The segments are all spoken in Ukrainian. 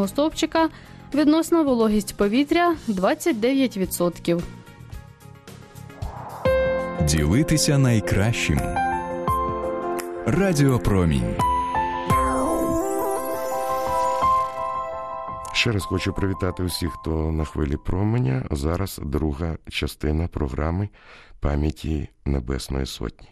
сонячного стовпчика. Відносна вологість повітря 29%. Ділитися найкращим. Радіопромінь. Ще раз хочу привітати усіх, хто на хвилі променя. Зараз друга частина програми пам'яті Небесної Сотні.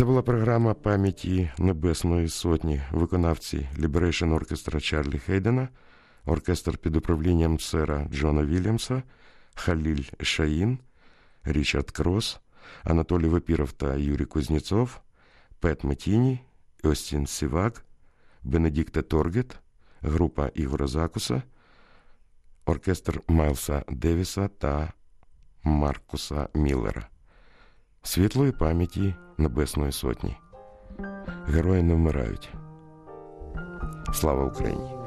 Це була програма пам'яті Небесної Сотні, виконавці Liberation Orchestra Чарлі Хейдена, оркестр під управлінням сера Джона Вільямса, Халіль Шаїн, Річард Крос, Анатолій Вапіров та Юрій Кузнєцов, Пет Метіні, Остін Сівак, Бенедікте Торгет, група Ігора Закуса, оркестр Майлса Девіса та Маркуса Міллера. Світлої пам'яті Небесної Сотні. Герої не вмирають. Слава Україні!